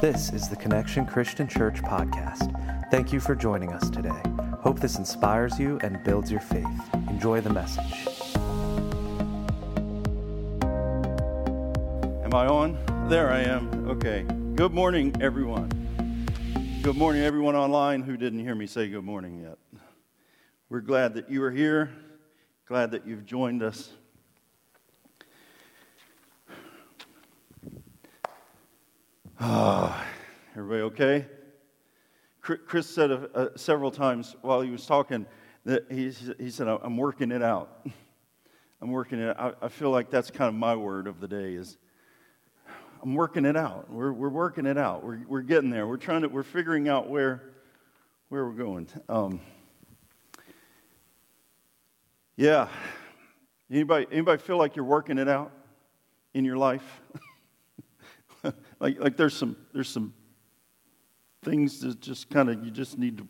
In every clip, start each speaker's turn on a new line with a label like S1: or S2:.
S1: This is the Connection Christian Church podcast. Thank you for joining us today. Hope this inspires you and builds your faith. Enjoy the message.
S2: Am I on? There I am. Okay. Good morning, everyone. Good morning, everyone online who didn't hear me say good morning yet. We're glad that you are here, glad that you've joined us. Ah, everybody okay? Chris said uh, several times while he was talking that he, he said, I'm working it out. I'm working it out. I feel like that's kind of my word of the day is I'm working it out. We're, we're working it out. We're, we're getting there. We're trying to, we're figuring out where, where we're going. Um, yeah. Anybody, anybody feel like you're working it out in your life? like, like there's some, there's some things that just kind of, you just need to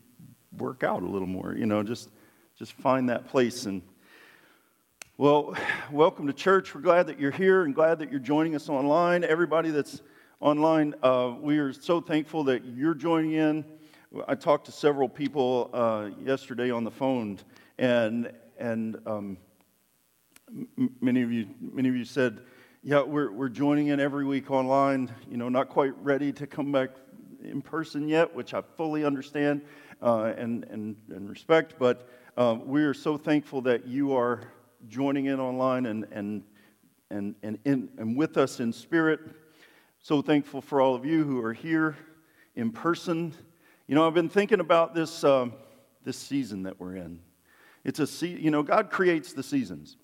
S2: work out a little more, you know, just, just find that place. And, well, welcome to church. We're glad that you're here and glad that you're joining us online. Everybody that's online, uh, we are so thankful that you're joining in. I talked to several people uh, yesterday on the phone, and and um, m- many of you many of you said, "Yeah, we're we're joining in every week online. You know, not quite ready to come back in person yet, which I fully understand uh, and, and and respect. But uh, we are so thankful that you are joining in online and and and and, in, and with us in spirit. So thankful for all of you who are here in person. You know, I've been thinking about this um, this season that we're in. It's a se- you know God creates the seasons,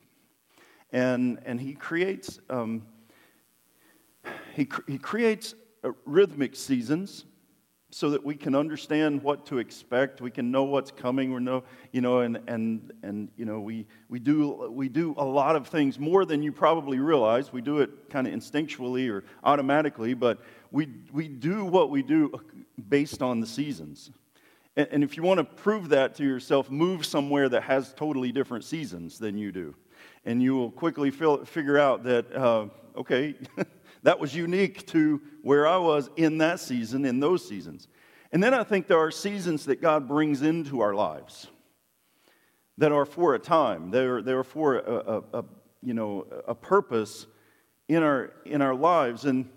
S2: and and He creates um, He He creates uh, rhythmic seasons so that we can understand what to expect. We can know what's coming. We know, you know, and and and you know, we we do we do a lot of things more than you probably realize. We do it kind of instinctually or automatically, but we we do what we do based on the seasons. And, and if you want to prove that to yourself, move somewhere that has totally different seasons than you do, and you will quickly feel, figure out that uh, okay. That was unique to where I was in that season, in those seasons. And then I think there are seasons that God brings into our lives that are for a time. They're, they're for a, a, a you know, a purpose in our, in our lives. And,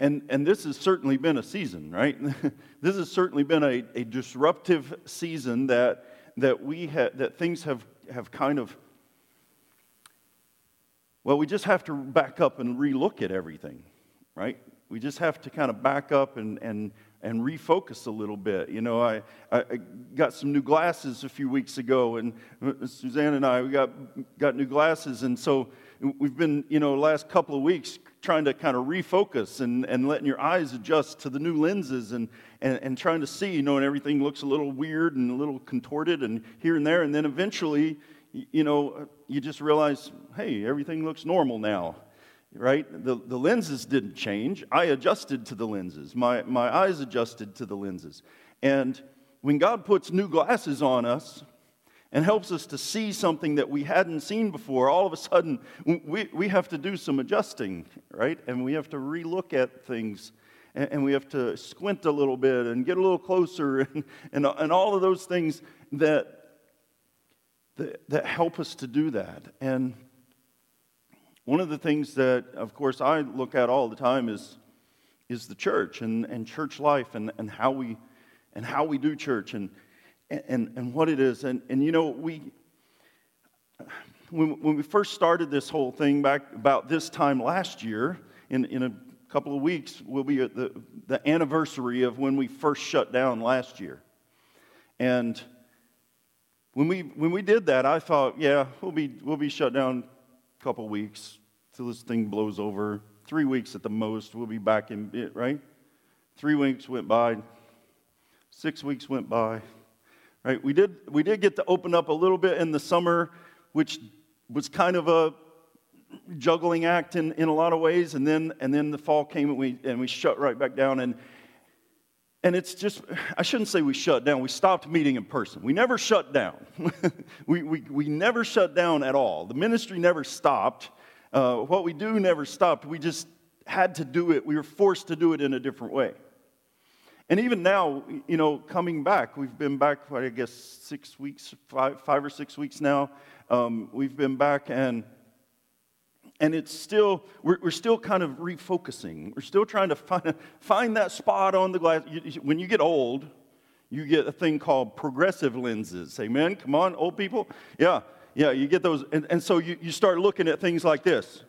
S2: and, and this has certainly been a season, right? this has certainly been a, a disruptive season that, that, we ha- that things have, have kind of well, we just have to back up and relook at everything, right? We just have to kind of back up and, and, and refocus a little bit. You know, I, I got some new glasses a few weeks ago, and uh, Suzanne and I, we got, got new glasses, and so we've been, you know, last couple of weeks trying to kind of refocus and, and letting your eyes adjust to the new lenses and, and, and trying to see, you know, and everything looks a little weird and a little contorted and here and there, and then eventually, you know, you just realize, hey, everything looks normal now, right? The, the lenses didn't change. I adjusted to the lenses, my, my eyes adjusted to the lenses. And when God puts new glasses on us, and helps us to see something that we hadn't seen before, all of a sudden we, we have to do some adjusting, right? And we have to relook at things and, and we have to squint a little bit and get a little closer and, and, and all of those things that that, that help us to do that. And one of the things that, of course, I look at all the time is, is the church and, and church life and, and, how we, and how we do church and, and, and what it is. And, and you know, we, when, when we first started this whole thing back about this time last year, in, in a couple of weeks, will be the, the anniversary of when we first shut down last year. And when we, when we did that, I thought, yeah, we'll be, we'll be shut down a couple weeks till this thing blows over. Three weeks at the most, we'll be back in it, right? Three weeks went by. Six weeks went by. Right? We did, we did get to open up a little bit in the summer, which was kind of a juggling act in, in a lot of ways. And then, and then the fall came and we, and we shut right back down. And, and it's just, I shouldn't say we shut down, we stopped meeting in person. We never shut down. we, we, we never shut down at all. The ministry never stopped. Uh, what we do never stopped. We just had to do it. We were forced to do it in a different way. And even now, you know, coming back, we've been back, I guess, six weeks, five, five or six weeks now. Um, we've been back, and and it's still we're, we're, still kind of refocusing. We're still trying to find find that spot on the glass. You, when you get old, you get a thing called progressive lenses. Amen. Come on, old people. Yeah, yeah. You get those, and, and so you, you start looking at things like this.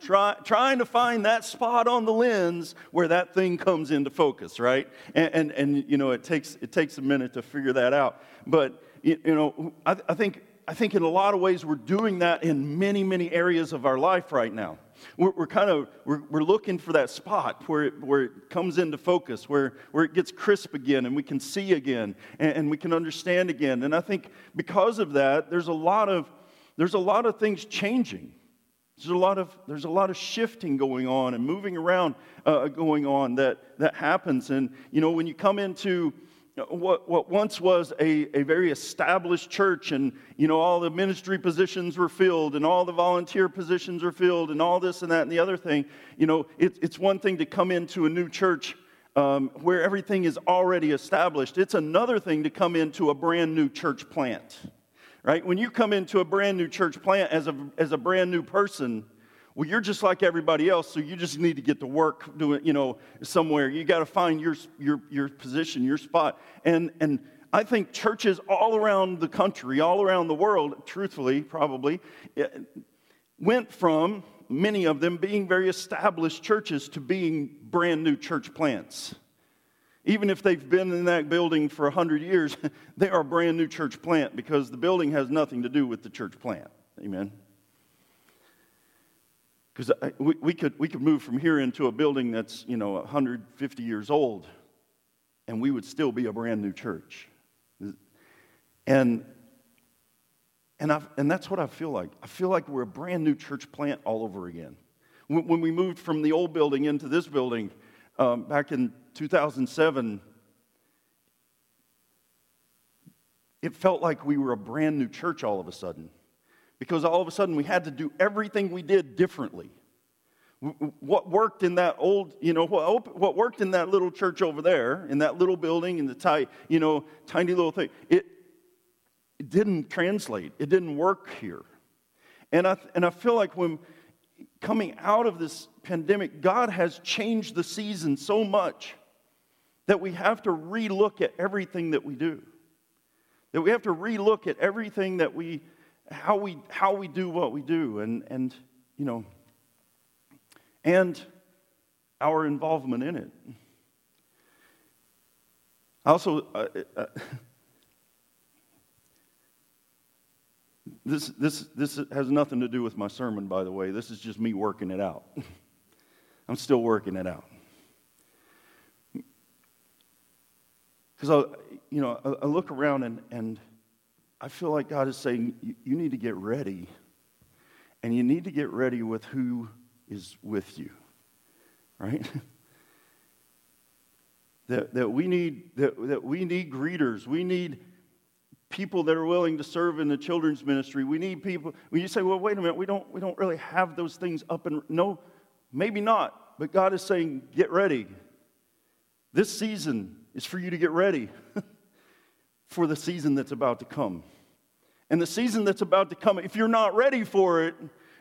S2: Try, trying to find that spot on the lens where that thing comes into focus, right? And, and, and, you know, it takes, it takes a minute to figure that out. But, you, you know, I, I, think, I think in a lot of ways we're doing that in many, many areas of our life right now. We're, we're kind of, we're, we're looking for that spot where it, where it comes into focus, where, where it gets crisp again and we can see again and, and we can understand again. And I think because of that, there's a lot of, there's a lot of things changing. There's a lot of, there's a lot of shifting going on and moving around uh, going on that, that happens. And, you know, when you come into what, what once was a, a very established church and, you know, all the ministry positions were filled and all the volunteer positions are filled and all this and that and the other thing, you know, it, it's one thing to come into a new church um, where everything is already established. It's another thing to come into a brand new church plant right? When you come into a brand new church plant as a, as a brand new person, well, you're just like everybody else, so you just need to get to work doing, you know, somewhere. You got to find your, your, your position, your spot. And, and I think churches all around the country, all around the world, truthfully, probably, eh, went from many of them being very established churches to being brand new church plants. Even if they've been in that building for 100 years, they are a brand new church plant because the building has nothing to do with the church plant. Amen. Because we, we, could, we could move from here into a building that's, you know, 150 years old, and we would still be a brand new church. And, and, i and that's what I feel like. I feel like we're a brand new church plant all over again. When, when we moved from the old building into this building um, back in 2007, it felt like we were a brand new church all of a sudden because all of a sudden we had to do everything we did differently. What worked in that old, you know, what, worked in that little church over there, in that little building, in the tight, you know, tiny little thing, it, it didn't translate. It didn't work here. And I, and I feel like when coming out of this pandemic, God has changed the season so much that we have to relook at everything that we do. That we have to relook at everything that we, how we, how we do what we do, and, and, you know, and our involvement in it. Also, uh, uh, this, this, this has nothing to do with my sermon, by the way. This is just me working it out. I'm still working it out. Because I, you know, I, I, look around and, and I feel like God is saying, you need to get ready. And you need to get ready with who is with you, right? that, that, we need, that, that we need greeters. We need people that are willing to serve in the children's ministry. We need people. When you say, well, wait a minute, we don't, we don't really have those things up and. No, maybe not. But God is saying, get ready. This season is for you to get ready for the season that's about to come. And the season that's about to come, if you're not ready for it,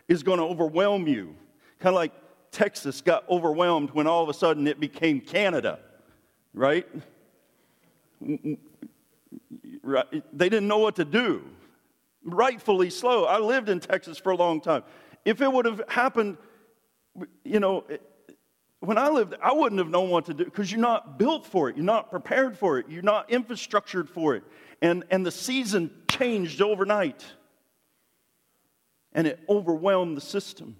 S2: is going to overwhelm you. Kind of like Texas got overwhelmed when all of a sudden it became Canada, right? right? They didn't know what to do. Rightfully slow. I lived in Texas for a long time. If it would have happened, you know, when I lived, I wouldn't have known what to do because you're not built for it. You're not prepared for it. You're not infrastructured for it. And, and the season changed overnight. And it overwhelmed the system.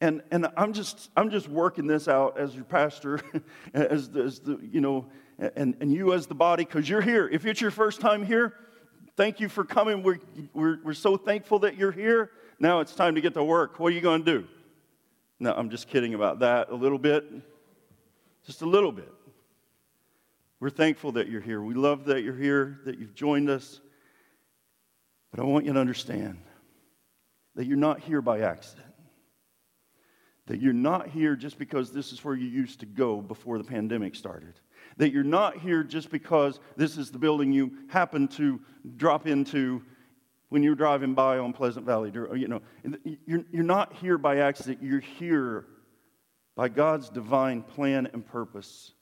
S2: And, and I'm, just, I'm just working this out as your pastor, as, the, as the, you know, and, and you as the body, because you're here. If it's your first time here, thank you for coming. We're, we're, we're so thankful that you're here. Now it's time to get to work. What are you going to do? No, I'm just kidding about that a little bit. Just a little bit. We're thankful that you're here. We love that you're here, that you've joined us. But I want you to understand that you're not here by accident. That you're not here just because this is where you used to go before the pandemic started. That you're not here just because this is the building you happen to drop into when you're driving by on Pleasant Valley. You know, you're, you're not here by accident. You're here by God's divine plan and purpose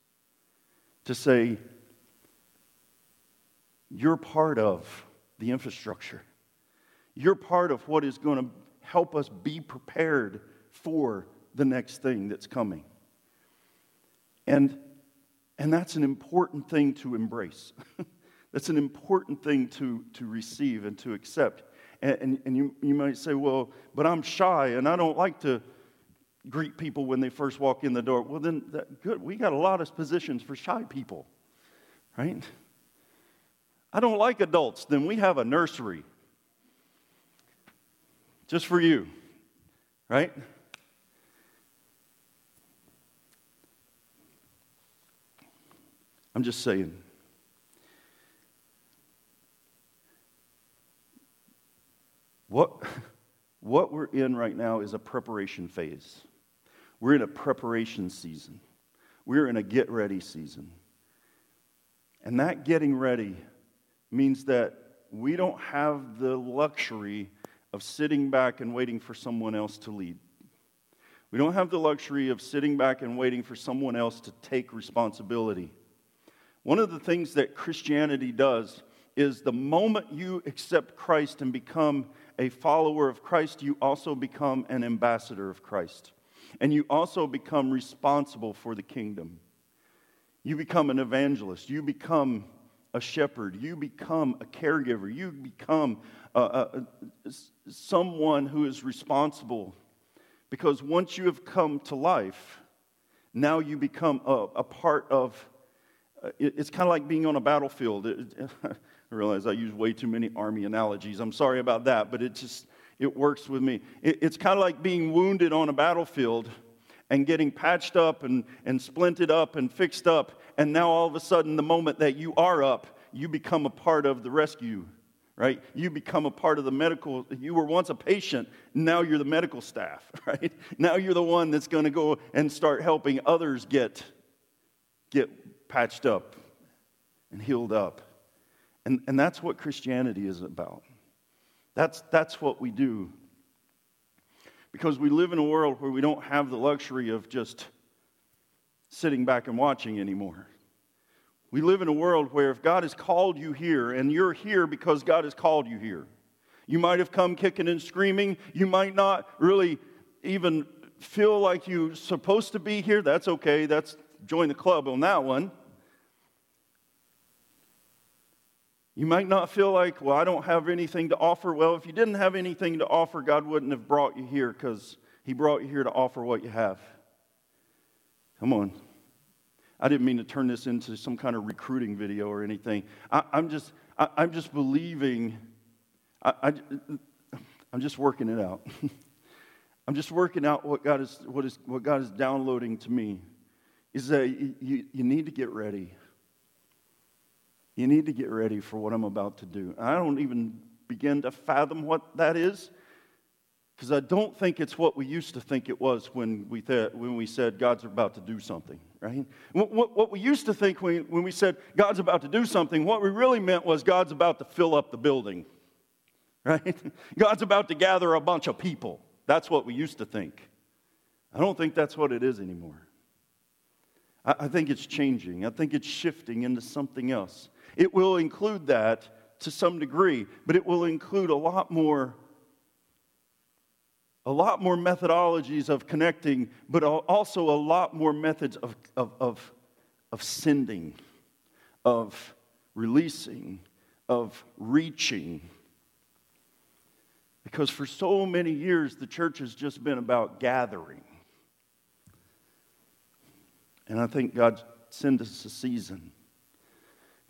S2: to say, you're part of the infrastructure. You're part of what is going to help us be prepared for the next thing that's coming. And, and that's an important thing to embrace. that's an important thing to, to receive and to accept. And, and, and you, you might say, well, but I'm shy and I don't like to greet people when they first walk in the door. Well, then, that, good. We got a lot of positions for shy people, right? I don't like adults. Then we have a nursery just for you, right? I'm just saying. What, what we're in right now is a preparation phase. We're in a preparation season. We're in a get ready season. And that getting ready means that we don't have the luxury of sitting back and waiting for someone else to lead. We don't have the luxury of sitting back and waiting for someone else to take responsibility. One of the things that Christianity does is the moment you accept Christ and become a follower of Christ, you also become an ambassador of Christ and you also become responsible for the kingdom. You become an evangelist, you become a shepherd, you become a caregiver, you become a, a, a, someone who is responsible. Because once you have come to life, now you become a, part of uh, it's kind of like being on a battlefield. I realize I use way too many army analogies. I'm sorry about that, but it just it works with me. It, it's kind of like being wounded on a battlefield and getting patched up and, and splinted up and fixed up. And now all of a sudden, the moment that you are up, you become a part of the rescue, right? You become a part of the medical. You were once a patient, now you're the medical staff, right? Now you're the one that's going to go and start helping others get, get patched up and healed up. And, and that's what Christianity is about. That's, that's what we do. Because we live in a world where we don't have the luxury of just sitting back and watching anymore. We live in a world where if God has called you here, and you're here because God has called you here, you might have come kicking and screaming. You might not really even feel like you're supposed to be here. That's okay. That's join the club on that one. You might not feel like, well, I don't have anything to offer. Well, if you didn't have anything to offer, God wouldn't have brought you here because He brought you here to offer what you have. Come on. I didn't mean to turn this into some kind of recruiting video or anything. I, am just, I, am just believing. I, I, I'm just working it out. I'm just working out what God is, what is, what God is downloading to me. Is that you, you need to get ready. You need to get ready for what I'm about to do. I don't even begin to fathom what that is because I don't think it's what we used to think it was when we, th- when we said God's about to do something, right? What, what we used to think when, when we said God's about to do something, what we really meant was God's about to fill up the building, right? God's about to gather a bunch of people. That's what we used to think. I don't think that's what it is anymore. I, I think it's changing, I think it's shifting into something else. It will include that to some degree, but it will include a lot more a lot more methodologies of connecting, but also a lot more methods of, of, of, of sending, of releasing, of reaching. Because for so many years, the church has just been about gathering. And I think God sent us a season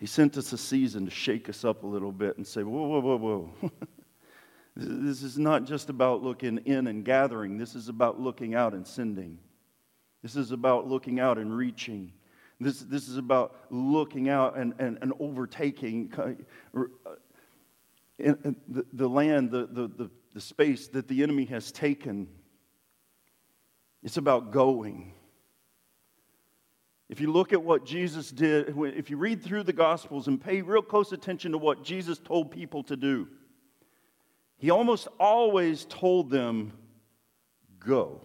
S2: he sent us a season to shake us up a little bit and say, whoa, whoa, whoa, whoa. this is not just about looking in and gathering. This is about looking out and sending. This is about looking out and reaching. This, this is about looking out and, and, and overtaking uh, the, the land, the, the, the, the space that the enemy has taken It's about going. If you look at what Jesus did, if you read through the Gospels and pay real close attention to what Jesus told people to do, he almost always told them, Go.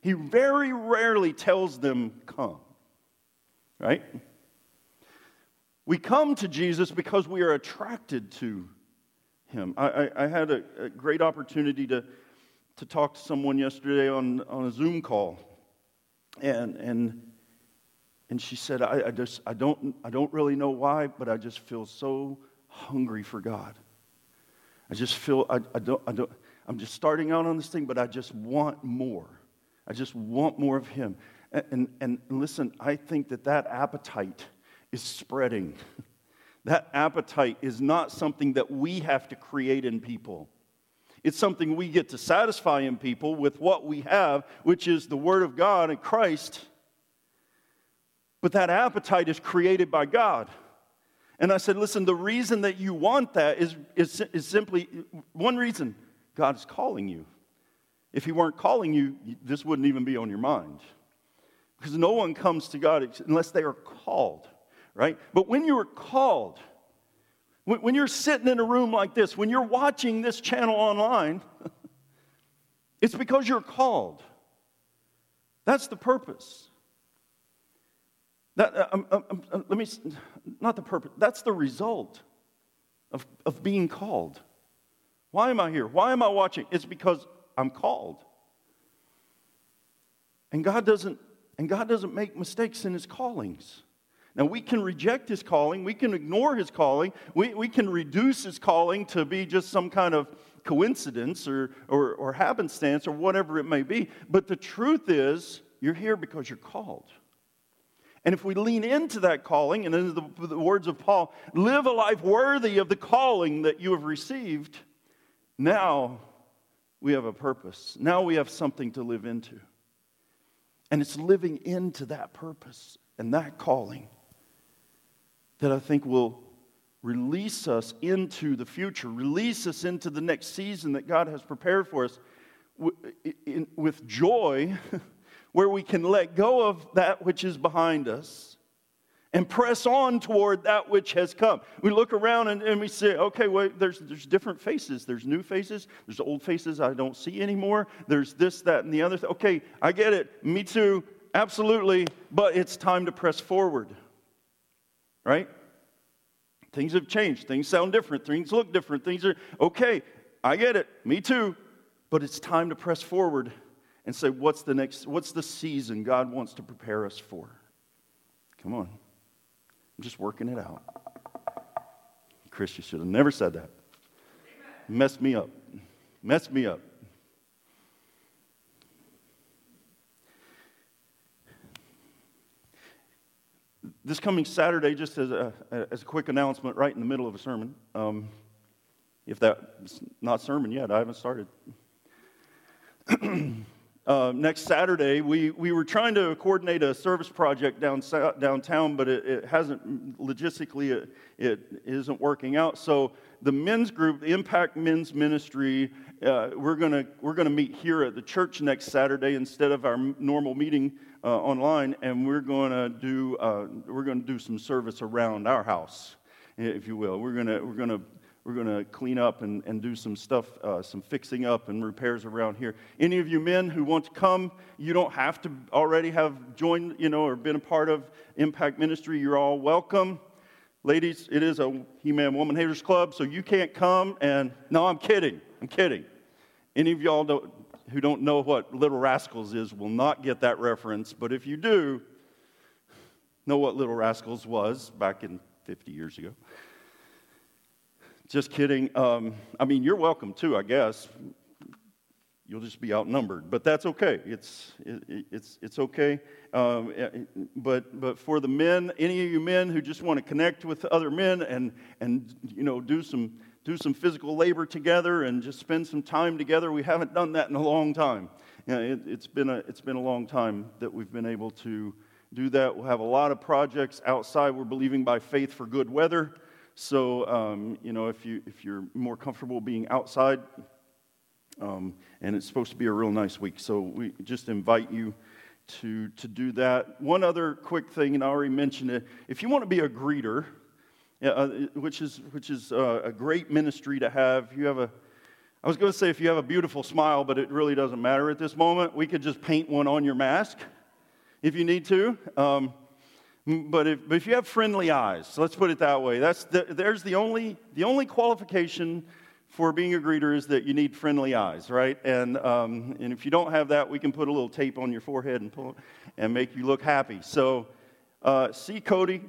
S2: He very rarely tells them, Come. Right? We come to Jesus because we are attracted to him. I, I, I had a, a, great opportunity to, to talk to someone yesterday on, on a Zoom call. And, and, and she said, I, I, just, I, don't, I don't really know why, but I just feel so hungry for God. I just feel, I, I, don't, I don't, I'm just starting out on this thing, but I just want more. I just want more of Him. And, and, and listen, I think that that appetite is spreading. That appetite is not something that we have to create in people. It's something we get to satisfy in people with what we have, which is the Word of God and Christ. But that appetite is created by God. And I said, listen, the reason that you want that is, is, is simply one reason God is calling you. If He weren't calling you, this wouldn't even be on your mind. Because no one comes to God unless they are called right? But when you are called, when you're sitting in a room like this, when you're watching this channel online, it's because you're called. That's the purpose. That, uh, um, um, um, uh, let me, not the purpose, that's the result of, of being called. Why am I here? Why am I watching? It's because I'm called. And God doesn't, and God doesn't make mistakes in his callings. Now, we can reject his calling, we can ignore his calling, we, we can reduce his calling to be just some kind of coincidence or, or, or happenstance or whatever it may be. But the truth is, you're here because you're called. And if we lean into that calling, and into the, the words of Paul, live a life worthy of the calling that you have received, now we have a purpose. Now we have something to live into. And it's living into that purpose and that calling that I think will release us into the future, release us into the next season that God has prepared for us with joy, where we can let go of that which is behind us and press on toward that which has come. We look around and, and we say, okay, well, there's, there's different faces. There's new faces. There's old faces I don't see anymore. There's this, that, and the other. Okay, I get it. Me too. Absolutely. But it's time to press forward right? Things have changed. Things sound different. Things look different. Things are okay. I get it. Me too. But it's time to press forward and say, what's the next, what's the season God wants to prepare us for? Come on. I'm just working it out. Chris, you should have never said that. Messed me up. Messed me up. this coming Saturday, just as a, as a quick announcement, right in the middle of a sermon, um, if that's not sermon yet, I haven't started. uh, next Saturday, we, we were trying to coordinate a service project down, downtown, but it, it hasn't, logistically, it, it isn't working out. So the men's group, the Impact Men's Ministry, uh, we're going we're gonna meet here at the church next Saturday instead of our normal meeting uh, online, and we're going to do uh, we're to do some service around our house, if you will. We're going to we're to we're going to clean up and, and do some stuff, uh, some fixing up and repairs around here. Any of you men who want to come, you don't have to already have joined, you know, or been a part of Impact Ministry. You're all welcome. Ladies, it is a He Man Woman Haters Club, so you can't come. And no, I'm kidding. I'm kidding. Any of y'all don't, who don't know what Little Rascals is will not get that reference, but if you do know what Little Rascals was back in 50 years ago, just kidding. Um, I mean, you're welcome too, I guess. You'll just be outnumbered, but that's okay. It's, it, it's, it's okay. Um, eh, but, but for the men, any of you men who just want to connect with other men and, and you know, do some do some physical labor together and just spend some time together. We haven't done that in a long time. You know, it, has been a, it's been a long time that we've been able to do that. We'll have a lot of projects outside. We're believing by faith for good weather. So, um, you know, if, you, if you're more comfortable being outside, Um, and it's supposed to be a real nice week. So we just invite you to, to do that. One other quick thing, and I already mentioned it. If you want to be a greeter, uh, which is, which is uh, a great ministry to have, you have a, I was going to say if you have a beautiful smile, but it really doesn't matter at this moment. We could just paint one on your mask if you need to. Um, but if, but if you have friendly eyes, let's put it that way, that's the, there's the only, the only qualification for being a greeter is that you need friendly eyes, right? And, um, and if you don't have that, we can put a little tape on your forehead and, pull, and make you look happy. So uh, see Cody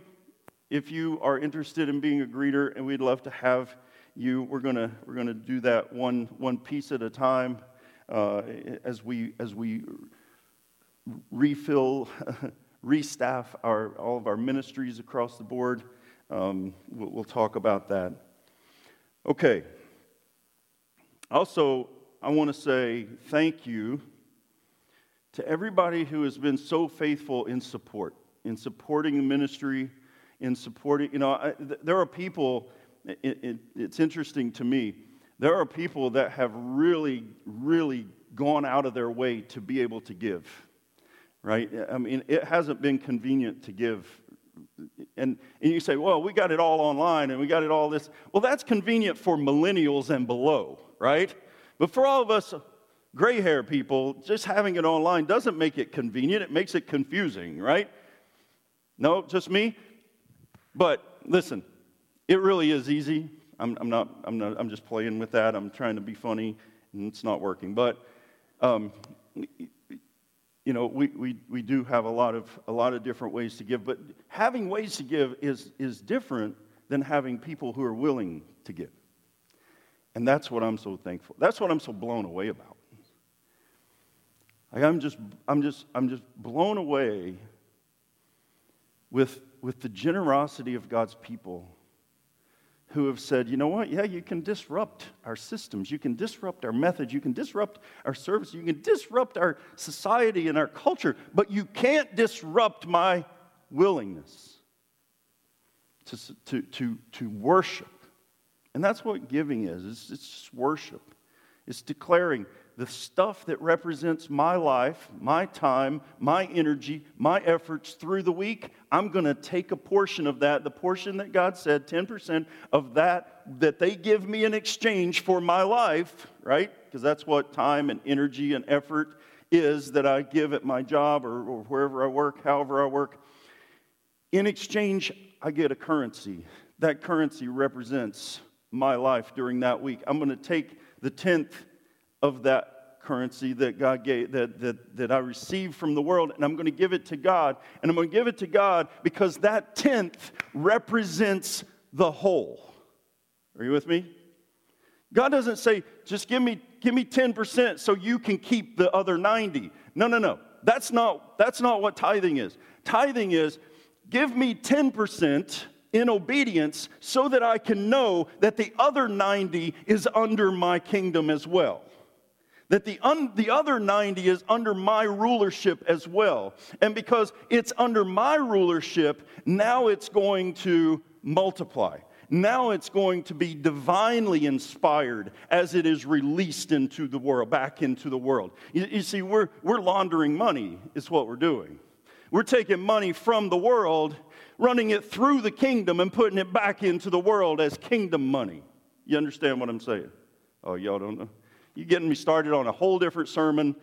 S2: if you are interested in being a greeter, and we'd love to have you. We're going we're gonna do that one, one piece at a time uh, as, we, as we refill. restaff our, all of our ministries across the board. Um, we'll, we'll talk about that. Okay. Also, I want to say thank you to everybody who has been so faithful in support, in supporting the ministry, in supporting, you know, I, th- there are people, it, it, it's interesting to me, there are people that have really, really gone out of their way to be able to give right? I mean, it hasn't been convenient to give. And, and you say, well, we got it all online and we got it all this. Well, that's convenient for millennials and below, right? But for all of us gray hair people, just having it online doesn't make it convenient, it makes it confusing, right? No, just me? But listen, it really is easy. I'm, I'm, not, I'm, not, I'm just playing with that. I'm trying to be funny, and it's not working. But um, you know, we, we, we do have a lot, of, a lot of different ways to give, but having ways to give is, is different than having people who are willing to give. And that's what I'm so thankful. That's what I'm so blown away about. Like I'm just, I'm just, I'm just blown away with, with the generosity of God's people who have said, you know what? Yeah, you can disrupt our systems. You can disrupt our methods. You can disrupt our service. You can disrupt our society and our culture, but you can't disrupt my willingness to, to, to, to worship. And that's what giving is it's, it's worship. It's declaring the stuff that represents my life, my time, my energy, my efforts through the week, I'm going to take a portion of that, the portion that God said, 10% of that that they give me in exchange for my life, right? Because that's what time and energy and effort is that I give at my job or, or wherever I work, however I work. In exchange, I get a currency. That currency represents my life during that week. I'm going to take the tenth of that currency that God gave, that, that, that I received from the world, and I'm going to give it to God. And I'm going to give it to God because that tenth represents the whole. Are you with me? God doesn't say, just give me, give me 10% so you can keep the other 90. No, no, no. That's not, that's not what tithing is. Tithing is, give me 10% in obedience so that I can know that the other 90 is under my kingdom as well that the, un, the other 90 is under my rulership as well. And because it's under my rulership, now it's going to multiply. Now it's going to be divinely inspired as it is released into the world, back into the world. You, you see, we're, we're laundering money, is what we're doing. We're taking money from the world, running it through the kingdom, and putting it back into the world as kingdom money. You understand what I'm saying? Oh, y'all don't know? You're getting me started on a whole different sermon.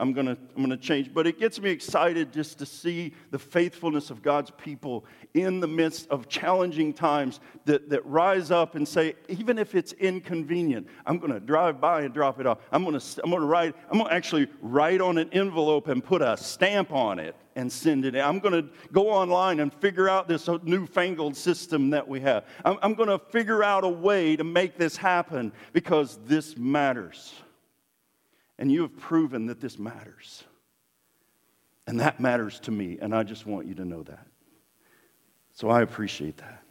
S2: I'm going to I'm going to change. But it gets me excited just to see the faithfulness of God's people in the midst of challenging times that, that rise up and say, even if it's inconvenient, I'm going to drive by and drop it off. I'm going to, I'm going to write, I'm going to actually write on an envelope and put a stamp on it and send it. I'm going to go online and figure out this newfangled system that we have. I'm, I'm going to figure out a way to make this happen because this matters. And you have proven that this matters. And that matters to me, and I just want you to know that. So I appreciate that.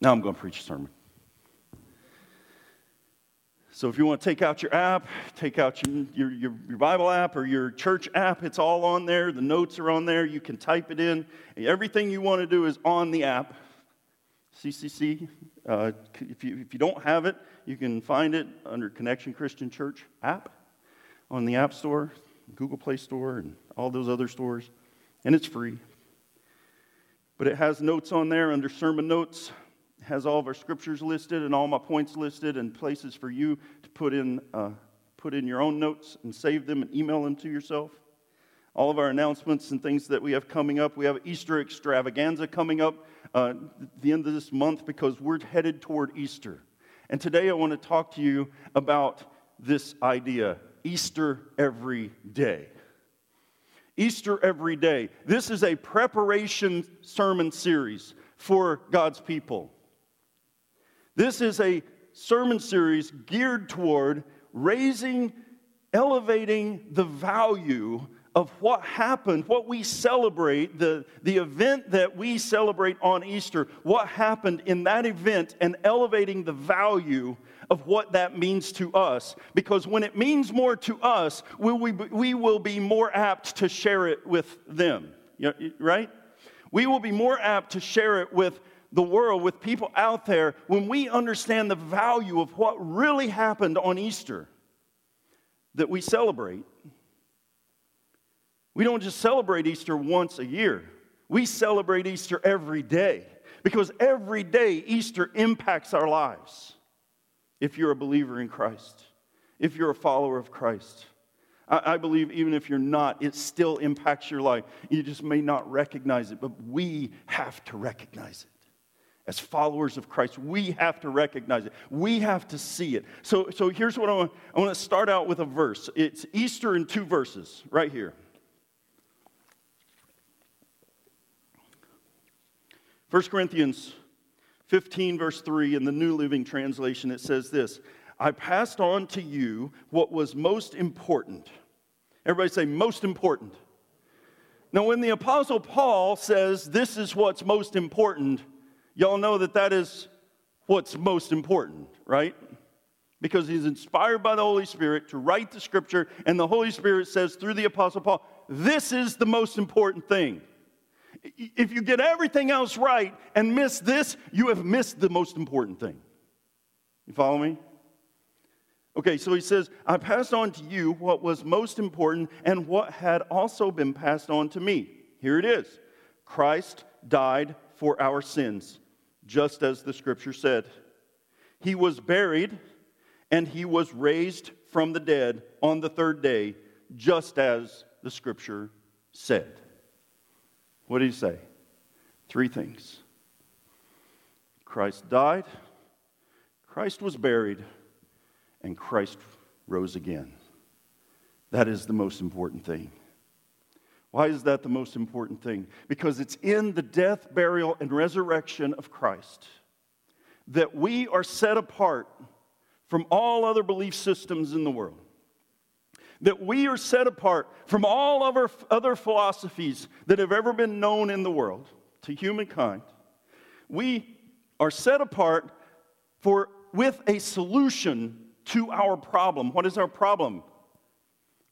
S2: Now I'm going to preach a sermon. So if you want to take out your app, take out your, your, your, Bible app or your church app, it's all on there. The notes are on there. You can type it in. Everything you want to do is on the app. CCC. Uh, if, you, if you don't have it, you can find it under Connection Christian Church app on the App Store, Google Play Store, and all those other stores. And it's free. But it has notes on there under sermon notes. It has all of our scriptures listed and all my points listed and places for you to put in, uh, put in your own notes and save them and email them to yourself all of our announcements and things that we have coming up. We have Easter extravaganza coming up uh, the end of this month because we're headed toward Easter. And today I want to talk to you about this idea Easter every day. Easter every day. This is a preparation sermon series for God's people. This is a sermon series geared toward raising, elevating the value of what happened, what we celebrate, the, the event that we celebrate on Easter, what happened in that event, and elevating the value of what that means to us. Because when it means more to us, we, we, we will be more apt to share it with them, right? We will be more apt to share it with the world, with people out there, when we understand the value of what really happened on Easter that we celebrate we don't just celebrate Easter once a year, we celebrate Easter every day because every day Easter impacts our lives. If you're a believer in Christ, if you're a follower of Christ, I, I believe even if you're not, it still impacts your life. You just may not recognize it, but we have to recognize it as followers of Christ, we have to recognize it. We have to see it. So, so here's what I want. I want to start out with a verse. It's Easter in two verses, right here. 1 Corinthians 15, verse 3, in the New Living Translation, it says this I passed on to you what was most important. Everybody say, most important. Now, when the Apostle Paul says this is what's most important, y'all know that that is what's most important, right? Because he's inspired by the Holy Spirit to write the scripture, and the Holy Spirit says through the Apostle Paul, this is the most important thing. If you get everything else right and miss this, you have missed the most important thing. You follow me? Okay, so he says, I passed on to you what was most important and what had also been passed on to me. Here it is Christ died for our sins, just as the scripture said. He was buried and he was raised from the dead on the third day, just as the scripture said. What did he say? Three things Christ died, Christ was buried, and Christ rose again. That is the most important thing. Why is that the most important thing? Because it's in the death, burial, and resurrection of Christ that we are set apart from all other belief systems in the world that we are set apart from all other, other philosophies that have ever been known in the world to humankind. We are set apart for, with a solution to our problem. What is our problem?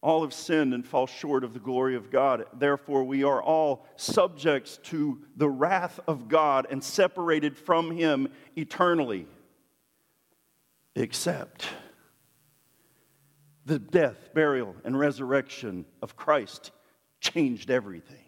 S2: All have sinned and fall short of the glory of God. Therefore, we are all subjects to the wrath of God and separated from Him eternally. Except the death, burial, and resurrection of Christ changed everything.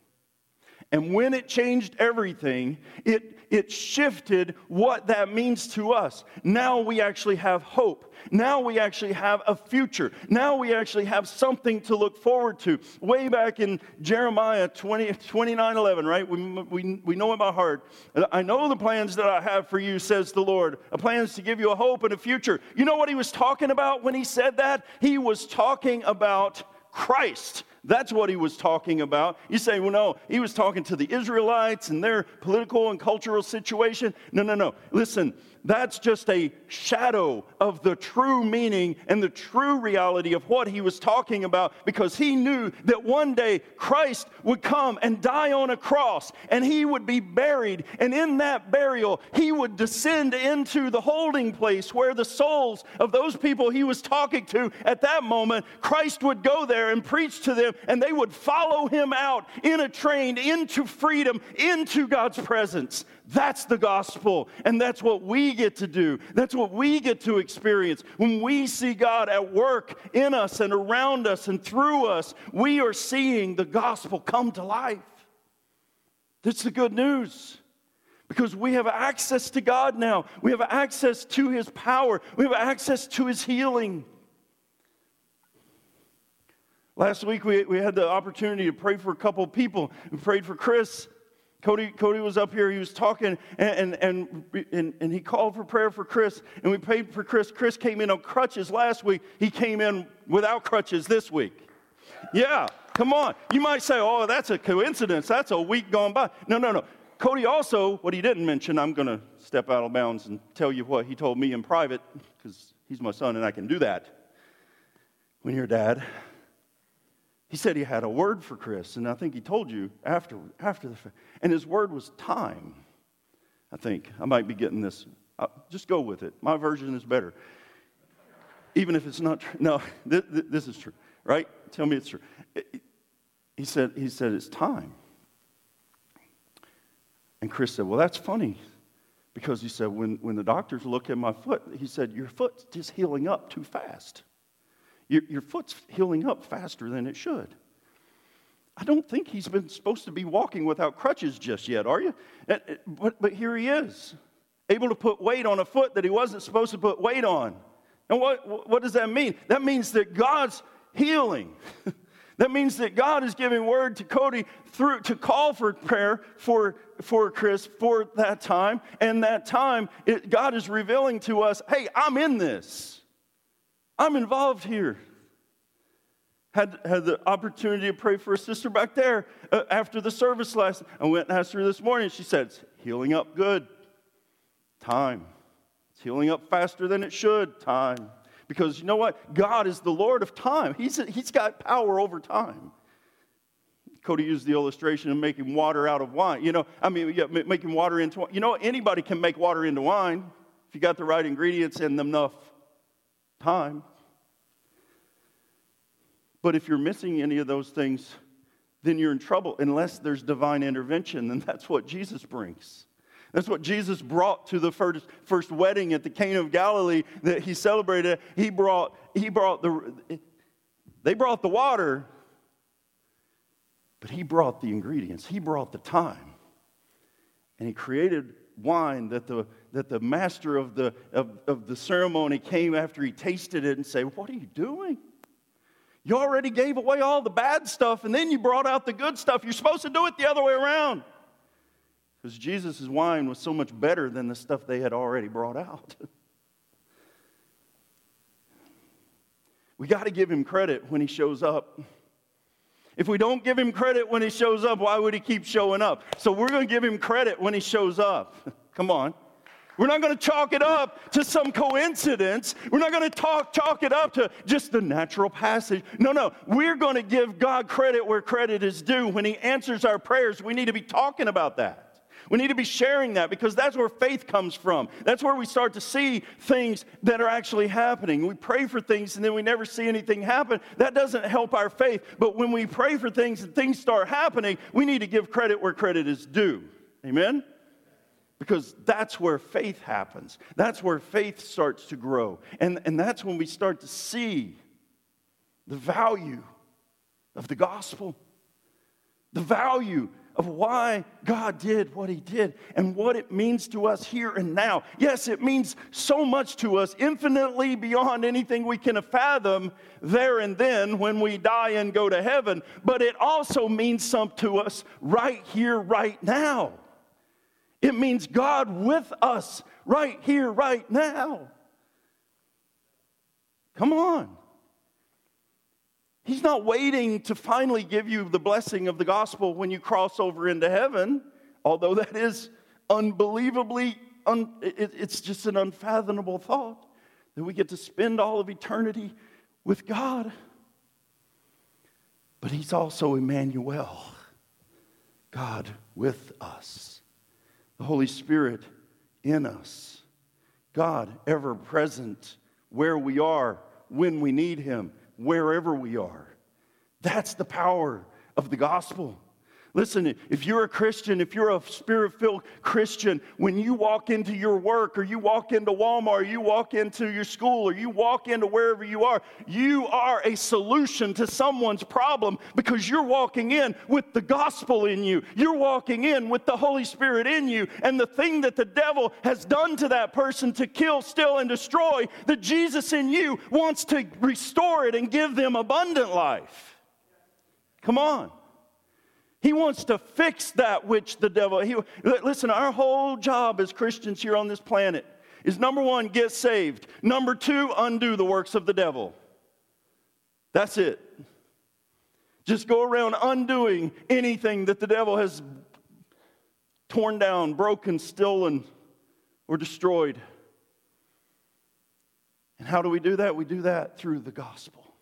S2: And when it changed everything, it, it shifted what that means to us. Now we actually have hope. Now we actually have a future. Now we actually have something to look forward to. Way back in Jeremiah 20, 29 11, right? We, we, we know about heart. I know the plans that I have for you, says the Lord. A plans to give you a hope and a future. You know what he was talking about when he said that? He was talking about Christ. That's what he was talking about. You say, well, no, he was talking to the Israelites and their political and cultural situation. No, no, no. Listen, That's just a shadow of the true meaning and the true reality of what he was talking about because he knew that one day Christ would come and die on a cross and he would be buried. And in that burial, he would descend into the holding place where the souls of those people he was talking to at that moment, Christ would go there and preach to them and they would follow him out in a train into freedom, into God's presence. That's the gospel, and that's what we get to do. That's what we get to experience. When we see God at work in us and around us and through us, we are seeing the gospel come to life. That's the good news. Because we have access to God now. We have access to His power. We have access to His healing. Last week, we, we had the opportunity to pray for a couple people. We prayed for Chris Cody, Cody was up here, he was talking, and, and, and, and, he called for prayer for Chris, and we prayed for Chris. Chris came in on crutches last week. He came in without crutches this week. Yeah, come on. You might say, oh, that's a coincidence. That's a week gone by. No, no, no. Cody also, what he didn't mention, I'm going to step out of bounds and tell you what he told me in private, because he's my son and I can do that when you're dad. He said he had a word for Chris, and I think he told you after, after the And his word was time. I think. I might be getting this. Uh, just go with it. My version is better. Even if it's not true. No, th- th- this is true, right? Tell me it's true. he, said, he said, it's time. And Chris said, well, that's funny. Because he said, when, when the doctors look at my foot, he said, your foot's just healing up too fast. Your, your foot's healing up faster than it should. I don't think he's been supposed to be walking without crutches just yet, are you? Eh, eh, but, but here he is, able to put weight on a foot that he wasn't supposed to put weight on. And what, what does that mean? That means that God's healing. that means that God is giving word to Cody through to call for prayer for, for Chris for that time. And that time, it, God is revealing to us, hey, I'm in this. I'm involved here. Had, had the opportunity to pray for a sister back there uh, after the service last. I went and asked her this morning. She said, healing up good. Time. It's healing up faster than it should. Time. Because you know what? God is the Lord of time. He's, he's got power over time. Cody used the illustration of making water out of wine. You know, I mean, yeah, making water into wine. You know, anybody can make water into wine if you got the right ingredients and enough time. But if you're missing any of those things, then you're in trouble unless there's divine intervention. And that's what Jesus brings. That's what Jesus brought to the first, first wedding at the Cana of Galilee that he celebrated. He brought, he brought the, they brought the water, but he brought the ingredients. He brought the time. And he created wine that the, that the master of the, of, of the ceremony came after he tasted it and said, What are you doing? You already gave away all the bad stuff and then you brought out the good stuff. You're supposed to do it the other way around. Because Jesus' wine was so much better than the stuff they had already brought out. we got to give him credit when he shows up. If we don't give him credit when he shows up, why would he keep showing up? So we're going to give him credit when he shows up. Come on. We're not going to chalk it up to some coincidence. We're not going to talk, chalk it up to just the natural passage. No, no. We're going to give God credit where credit is due. When He answers our prayers, we need to be talking about that. We need to be sharing that because that's where faith comes from. That's where we start to see things that are actually happening. We pray for things and then we never see anything happen. That doesn't help our faith. But when we pray for things and things start happening, we need to give credit where credit is due. Amen? Because that's where faith happens. That's where faith starts to grow. And, and that's when we start to see the value of the gospel, the value of why God did what He did and what it means to us here and now. Yes, it means so much to us, infinitely beyond anything we can fathom there and then when we die and go to heaven, but it also means something to us right here, right now. It means God with us right here, right now. Come on. He's not waiting to finally give you the blessing of the gospel when you cross over into heaven, although that is unbelievably un, it, it's just an unfathomable thought that we get to spend all of eternity with God. But He's also Emmanuel, God with us, the Holy Spirit in us, God ever present where we are, when we need Him, wherever we are. That's the power of the gospel. Listen, if you're a Christian, if you're a spirit filled Christian, when you walk into your work or you walk into Walmart or you walk into your school or you walk into wherever you are, you are a solution to someone's problem because you're walking in with the gospel in you. You're walking in with the Holy Spirit in you. And the thing that the devil has done to that person to kill, steal, and destroy, the Jesus in you wants to restore it and give them abundant life. Come on. He wants to fix that which the devil. He, listen, our whole job as Christians here on this planet is number one, get saved. Number two, undo the works of the devil. That's it. Just go around undoing anything that the devil has torn down, broken, stolen, or destroyed. And how do we do that? We do that through the gospel.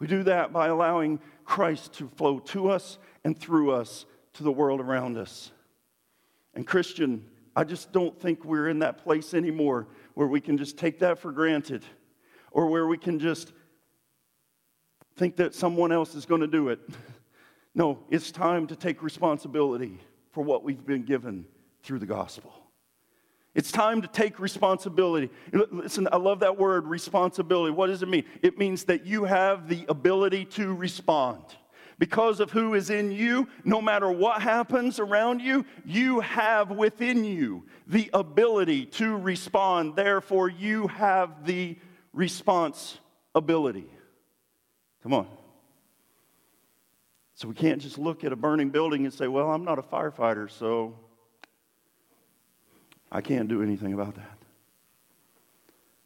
S2: We do that by allowing Christ to flow to us and through us to the world around us. And, Christian, I just don't think we're in that place anymore where we can just take that for granted or where we can just think that someone else is going to do it. No, it's time to take responsibility for what we've been given through the gospel. It's time to take responsibility. Listen, I love that word, responsibility. What does it mean? It means that you have the ability to respond because of who is in you, no matter what happens around you, you have within you the ability to respond. Therefore, you have the responsibility. Come on. So we can't just look at a burning building and say, well, I'm not a firefighter, so I can't do anything about that.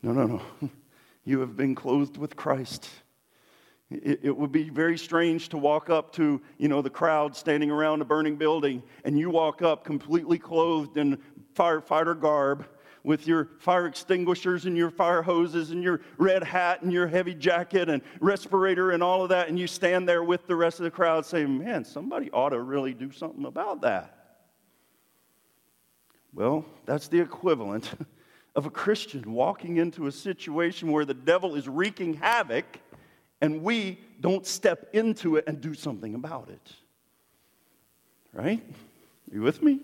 S2: No, no, no. You have been clothed with Christ. It, it, would be very strange to walk up to, you know, the crowd standing around a burning building, and you walk up completely clothed in firefighter garb with your fire extinguishers and your fire hoses and your red hat and your heavy jacket and respirator and all of that, and you stand there with the rest of the crowd saying, Man, somebody ought to really do something about that. Well, that's the equivalent of a Christian walking into a situation where the devil is wreaking havoc and we don't step into it and do something about it. Right? Are you with me?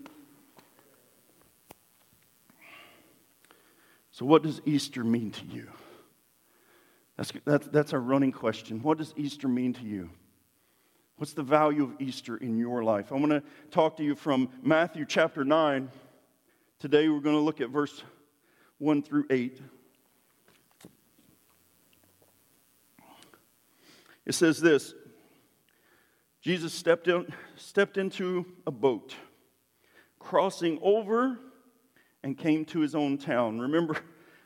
S2: So, what does Easter mean to you? That's, that's, that's our running question. What does Easter mean to you? What's the value of Easter in your life? I want to talk to you from Matthew chapter 9. Today we're going to look at verse 1 through 8. It says this Jesus stepped, in, stepped into a boat, crossing over, and came to his own town. Remember,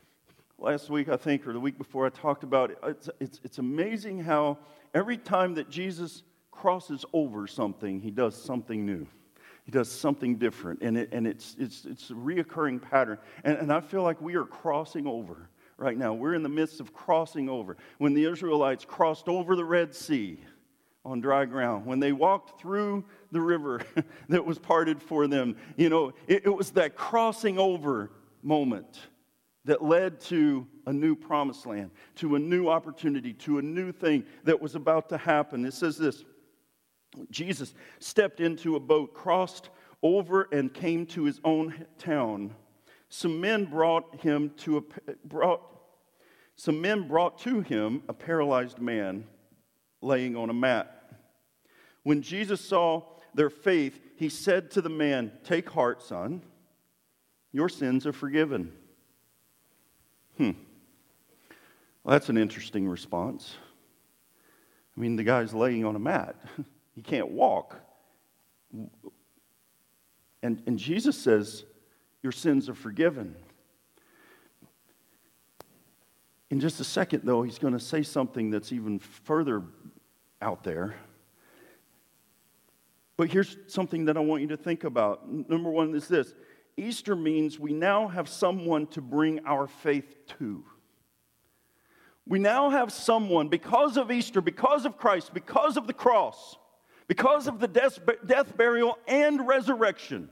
S2: last week, I think, or the week before, I talked about it. It's, it's, it's amazing how every time that Jesus crosses over something, he does something new. He does something different, and, it, and it's, it's, it's a reoccurring pattern. And, and I feel like we are crossing over right now. We're in the midst of crossing over. When the Israelites crossed over the Red Sea on dry ground, when they walked through the river that was parted for them, you know, it, it was that crossing over moment that led to a new promised land, to a new opportunity, to a new thing that was about to happen. It says this Jesus stepped into a boat, crossed over, and came to his own town some men brought him to a, brought some men brought to him a paralyzed man laying on a mat. When Jesus saw their faith, he said to the man, Take heart, son, your sins are forgiven. Hmm. Well, that's an interesting response. I mean, the guy's laying on a mat, he can't walk. And, and Jesus says, your sins are forgiven. In just a second, though, he's going to say something that's even further out there. But here's something that I want you to think about. Number one is this Easter means we now have someone to bring our faith to. We now have someone, because of Easter, because of Christ, because of the cross, because of the death, death, burial, and resurrection.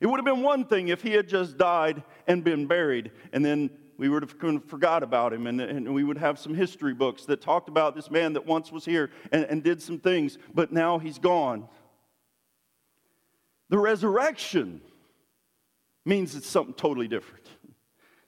S2: It would have been one thing if he had just died and been buried, and then we would have forgot about him, and, and we would have some history books that talked about this man that once was here and, and did some things, but now he's gone. The resurrection means it's something totally different.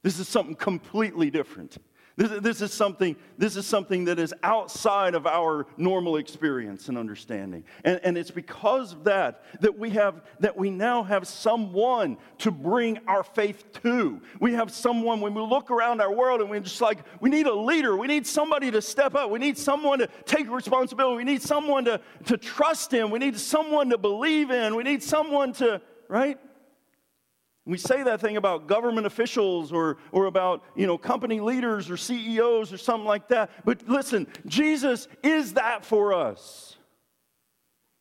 S2: This is something completely different. This, this, is something, this is something that is outside of our normal experience and understanding. And, and it's because of that that we have that we now have someone to bring our faith to. We have someone when we look around our world and we're just like, we need a leader, we need somebody to step up, we need someone to take responsibility, we need someone to, to trust in, we need someone to believe in, we need someone to, right? We say that thing about government officials or, or about you know, company leaders or CEOs or something like that. But listen, Jesus is that for us.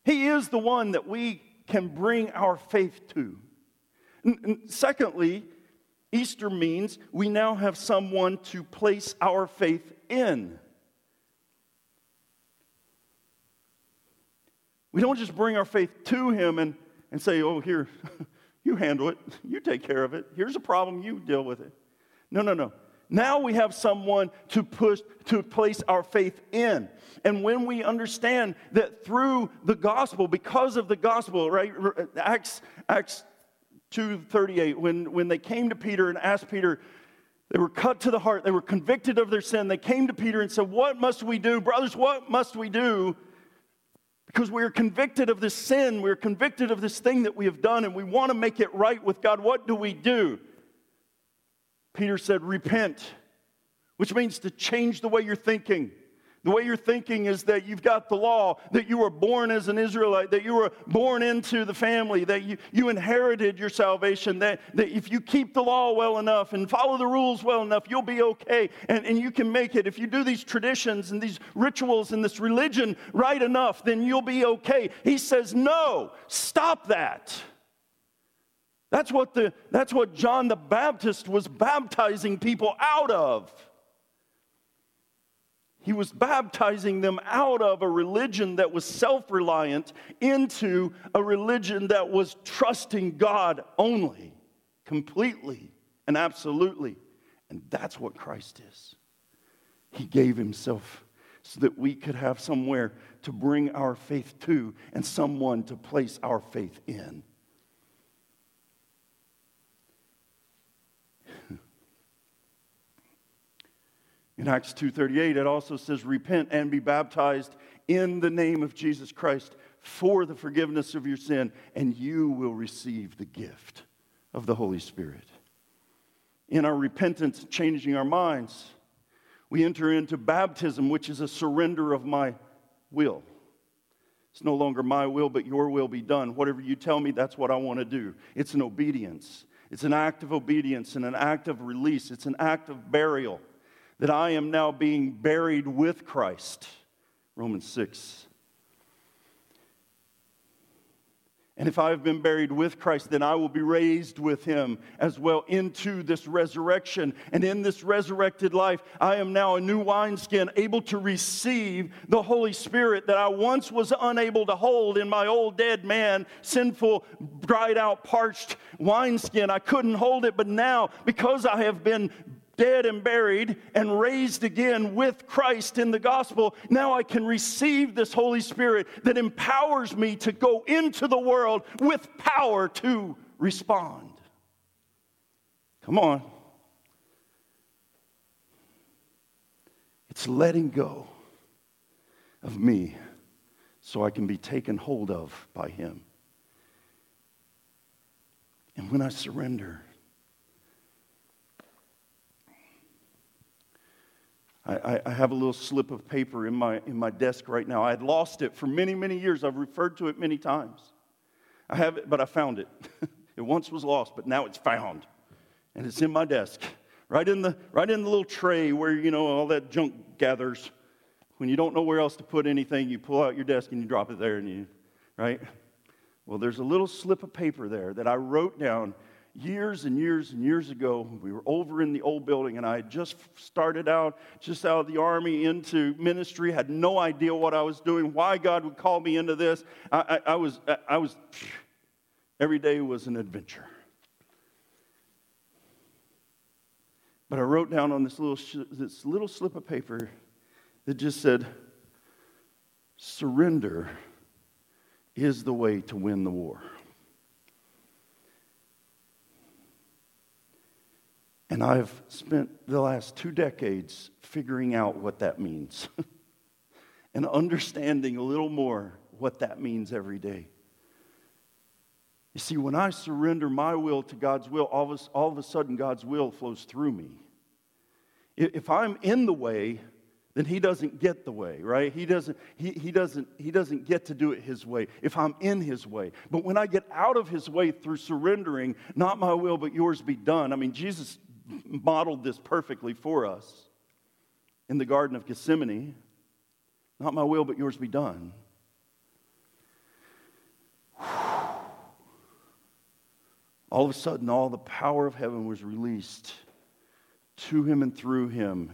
S2: He is the one that we can bring our faith to. And, and secondly, Easter means we now have someone to place our faith in. We don't just bring our faith to Him and, and say, oh, here. You handle it. You take care of it. Here's a problem. You deal with it. No, no, no. Now we have someone to push to place our faith in. And when we understand that through the gospel, because of the gospel, right? Acts Acts 2:38, when, when they came to Peter and asked Peter, they were cut to the heart, they were convicted of their sin. They came to Peter and said, What must we do? Brothers, what must we do because we are convicted of this sin, we're convicted of this thing that we have done, and we want to make it right with God. What do we do? Peter said, Repent, which means to change the way you're thinking. The way you're thinking is that you've got the law, that you were born as an Israelite, that you were born into the family, that you, you inherited your salvation, that, that if you keep the law well enough and follow the rules well enough, you'll be okay and, and you can make it. If you do these traditions and these rituals and this religion right enough, then you'll be okay. He says, No, stop that. That's what, the, that's what John the Baptist was baptizing people out of. He was baptizing them out of a religion that was self reliant into a religion that was trusting God only, completely and absolutely. And that's what Christ is. He gave himself so that we could have somewhere to bring our faith to and someone to place our faith in. In Acts 2:38 it also says repent and be baptized in the name of Jesus Christ for the forgiveness of your sin and you will receive the gift of the Holy Spirit. In our repentance changing our minds we enter into baptism which is a surrender of my will. It's no longer my will but your will be done. Whatever you tell me that's what I want to do. It's an obedience. It's an act of obedience and an act of release. It's an act of burial that I am now being buried with Christ. Romans 6. And if I have been buried with Christ, then I will be raised with him as well into this resurrection. And in this resurrected life, I am now a new wineskin, able to receive the Holy Spirit that I once was unable to hold in my old dead man, sinful, dried out, parched wineskin. I couldn't hold it, but now, because I have been dead and buried and raised again with Christ in the gospel, now I can receive this Holy Spirit that empowers me to go into the world with power to respond. Come on. It's letting go of me so I can be taken hold of by Him. And when I surrender, I, I, have a little slip of paper in my, in my desk right now. I had lost it for many, many years. I've referred to it many times. I have it, but I found it. it once was lost, but now it's found. And it's in my desk, right in the, right in the little tray where, you know, all that junk gathers. When you don't know where else to put anything, you pull out your desk and you drop it there, and you, right? Well, there's a little slip of paper there that I wrote down years and years and years ago, we were over in the old building, and I had just started out, just out of the army into ministry, had no idea what I was doing, why God would call me into this. I, I, I was, I was, every day was an adventure. But I wrote down on this little, this little slip of paper that just said, surrender is the way to win the war. And I've spent the last two decades figuring out what that means and understanding a little more what that means every day. You see, when I surrender my will to God's will, all of a, all of a sudden God's will flows through me. If I'm in the way, then he doesn't get the way, right? He doesn't, he, he, doesn't, he doesn't get to do it his way if I'm in his way. But when I get out of his way through surrendering, not my will, but yours be done. I mean, Jesus modeled this perfectly for us in the Garden of Gethsemane. Not my will, but yours be done. All of a sudden, all the power of heaven was released to him and through him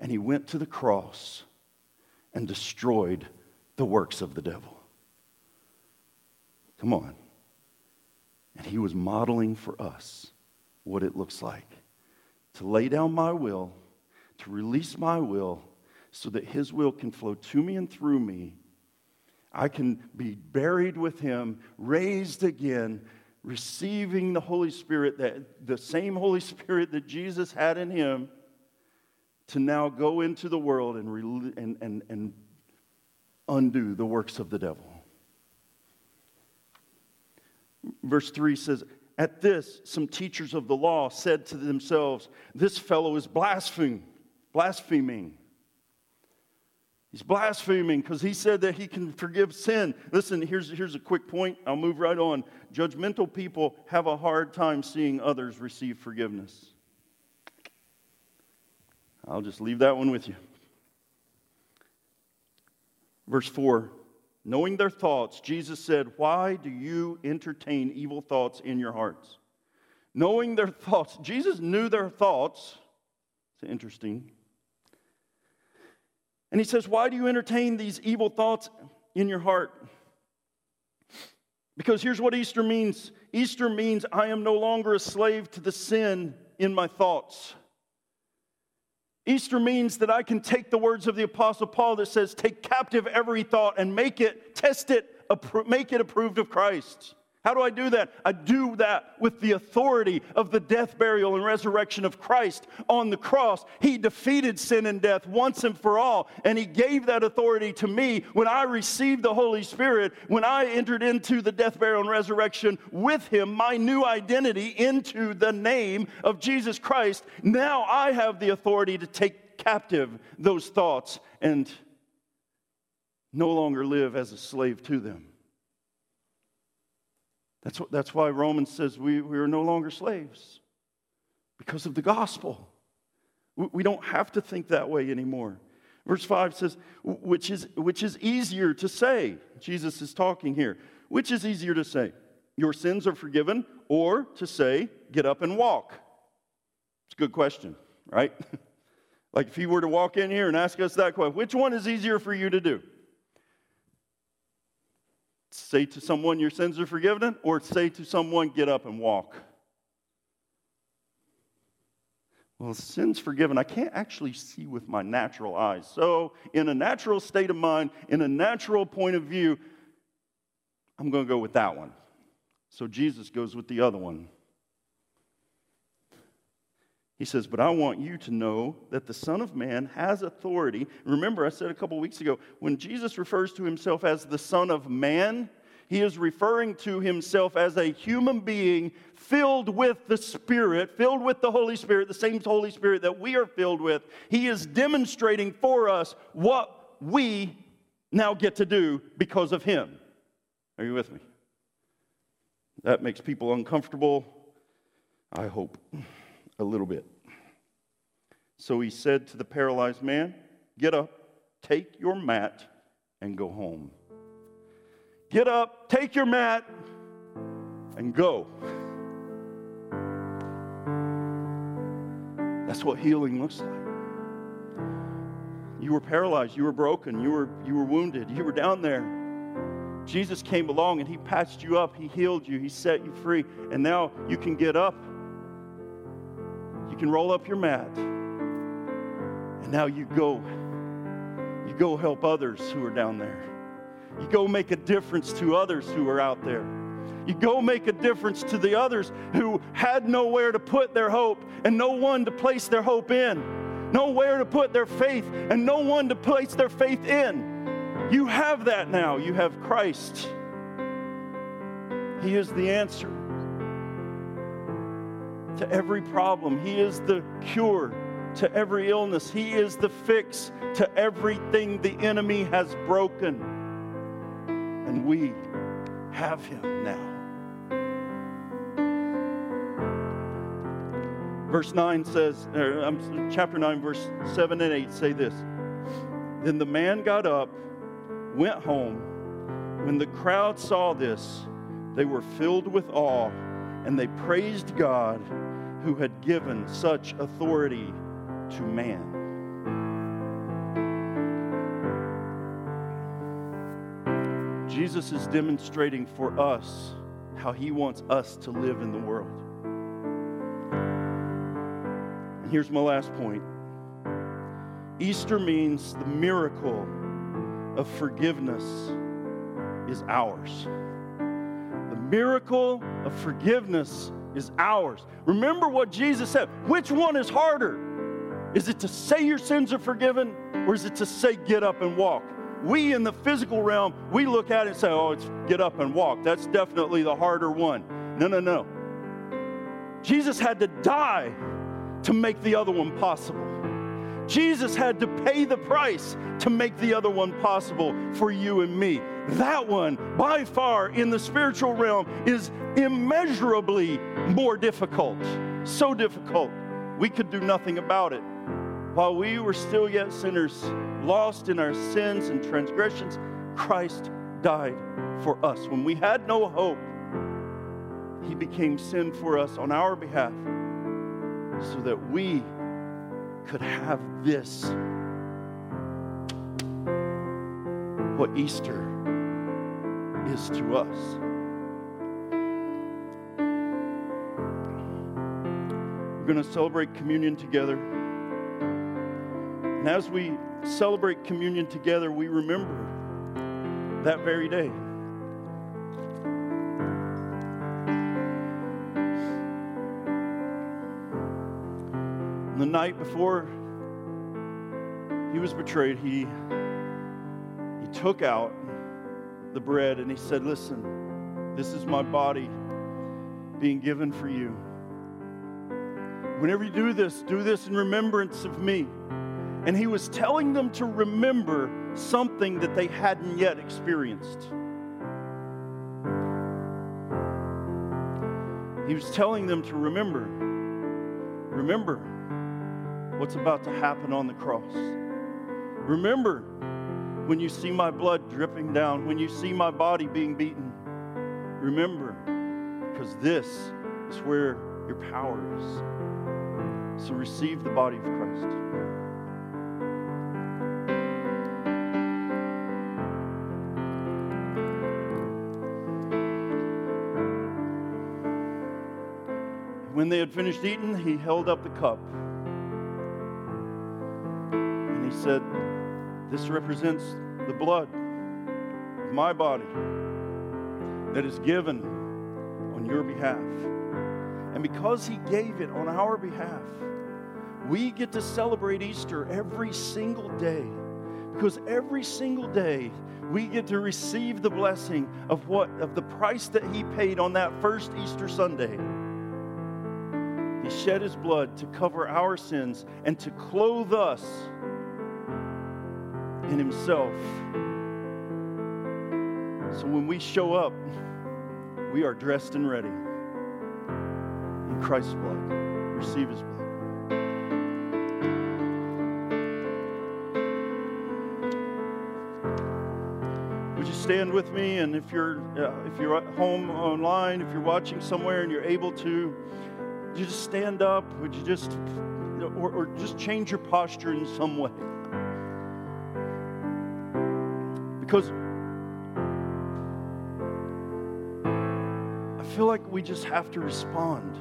S2: and he went to the cross and destroyed the works of the devil. Come on. And he was modeling for us what it looks like to lay down my will, to release my will, so that his will can flow to me and through me. I can be buried with him, raised again, receiving the Holy Spirit, that the same Holy Spirit that Jesus had in him to now go into the world and, re- and, and, and undo the works of the devil. Verse 3 says, At this, some teachers of the law said to themselves, This fellow is blaspheming. Blaspheming. He's blaspheming because he said that he can forgive sin. Listen, here's, here's a quick point. I'll move right on. Judgmental people have a hard time seeing others receive forgiveness. I'll just leave that one with you. Verse 4 Knowing their thoughts, Jesus said, Why do you entertain evil thoughts in your hearts? Knowing their thoughts, Jesus knew their thoughts. It's interesting. And he says, Why do you entertain these evil thoughts in your heart? Because here's what Easter means Easter means I am no longer a slave to the sin in my thoughts. Easter means that I can take the words of the Apostle Paul that says, Take captive every thought and make it, test it, make it approved of Christ. How do I do that? I do that with the authority of the death, burial, and resurrection of Christ on the cross. He defeated sin and death once and for all, and He gave that authority to me when I received the Holy Spirit, when I entered into the death, burial, and resurrection with Him, my new identity into the name of Jesus Christ. Now I have the authority to take captive those thoughts and no longer live as a slave to them. That's, what, that's why Romans says we, we are no longer slaves because of the gospel. We, we don't have to think that way anymore. Verse 5 says, which is, which is easier to say? Jesus is talking here. Which is easier to say? Your sins are forgiven, or to say, get up and walk? It's a good question, right? like if you were to walk in here and ask us that question, which one is easier for you to do? Say to someone, Your sins are forgiven, or say to someone, Get up and walk. Well, sin's forgiven. I can't actually see with my natural eyes. So, in a natural state of mind, in a natural point of view, I'm going to go with that one. So, Jesus goes with the other one. He says, But I want you to know that the Son of Man has authority. Remember, I said a couple weeks ago, when Jesus refers to himself as the Son of Man, he is referring to himself as a human being filled with the Spirit, filled with the Holy Spirit, the same Holy Spirit that we are filled with. He is demonstrating for us what we now get to do because of him. Are you with me? That makes people uncomfortable, I hope a little bit. So he said to the paralyzed man, Get up, take your mat, and go home. Get up, take your mat, and go. That's what healing looks like. You were paralyzed, you were broken, you were, you were wounded, you were down there. Jesus came along and he patched you up, he healed you, he set you free, and now you can get up. Can roll up your mat. And now you go. You go help others who are down there. You go make a difference to others who are out there. You go make a difference to the others who had nowhere to put their hope and no one to place their hope in, nowhere to put their faith and no one to place their faith in. You have that now. You have Christ. He is the answer to every problem, He is the cure to every illness, He is the fix to everything the enemy has broken. And we have Him now. Verse 9 says, chapter 9, verse 7 and 8 say this Then the man got up, went home. When the crowd saw this, they were filled with awe, and they praised God who had given such authority to man. Jesus is demonstrating for us how he wants us to live in the world. And here's my last point Easter means the miracle of forgiveness is ours. The miracle of forgiveness is ours. Remember what Jesus said. Which one is harder? Is it to say your sins are forgiven or is it to say get up and walk? We in the physical realm, we look at it and say, oh, it's get up and walk. That's definitely the harder one. No, no, no. Jesus had to die to make the other one possible. Jesus had to pay the price to make the other one possible for you and me. That one, by far, in the spiritual realm, is immeasurably more difficult. So difficult, we could do nothing about it. While we were still yet sinners, lost in our sins and transgressions, Christ died for us. When we had no hope, He became sin for us on our behalf so that we could have this. What Easter is to us. We're going to celebrate communion together. And as we celebrate communion together, we remember that very day. the night before he was betrayed, he, he took out the bread and he said, Listen, this is my body being given for you. Whenever you do this, do this in remembrance of me. And he was telling them to remember something that they hadn't yet experienced. He was telling them to remember. Remember what's about to happen on the cross. Remember when you see my blood dripping down, when you see my body being beaten. Remember, because this is where your power is. So receive the body of Christ. When they had finished eating, he held up the cup. And he said, This represents the blood of my body that is given on your behalf. And because he gave it on our behalf, we get to celebrate Easter every single day. Because every single day we get to receive the blessing of what of the price that he paid on that first Easter Sunday. He shed his blood to cover our sins and to clothe us in himself. So when we show up, we are dressed and ready in Christ's blood. Receive his blood. Would you stand with me? And if you're uh, if you're at home online, if you're watching somewhere and you're able to, you just stand up? Would you just or, or just change your posture in some way. Because I feel like we just have to respond.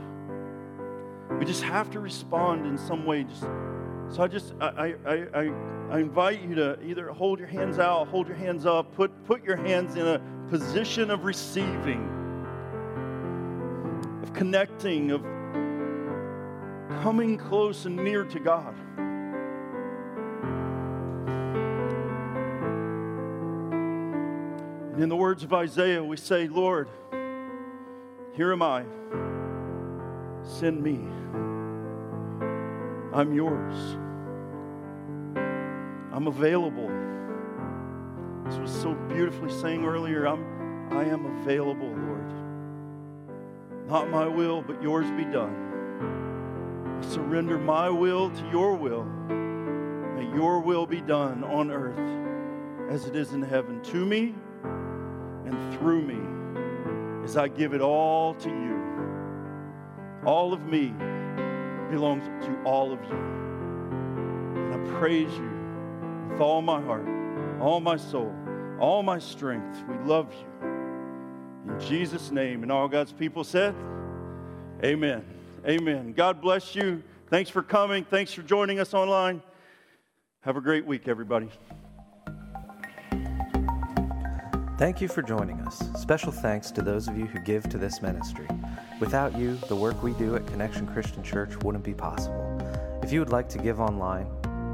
S2: We just have to respond in some way. Just, so I just I, I, I, I invite you to either hold your hands out, hold your hands up, put, put your hands in a position of receiving, of connecting, of coming close and near to God. And in the words of Isaiah, we say, Lord, here am I. Send me. I'm yours. I'm available. This was so beautifully saying earlier. I'm, I am available, Lord. Not my will, but yours be done. I surrender my will to your will. May your will be done on earth as it is in heaven to me through me as I give it all to you. All of me belongs to all of you. And I praise you with all my heart, all my soul, all my strength. We love you. In Jesus' name. And all God's people said, Amen. Amen. God bless you. Thanks for coming. Thanks for joining us online. Have a great week, everybody.
S1: Thank you for joining us. Special thanks to those of you who give to this ministry. Without you, the work we do at Connection Christian Church wouldn't be possible. If you would like to give online,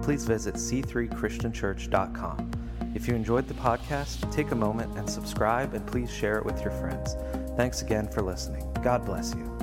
S1: please visit c3christianchurch.com. If you enjoyed the podcast, take a moment and subscribe and please share it with your friends. Thanks again for listening. God bless you.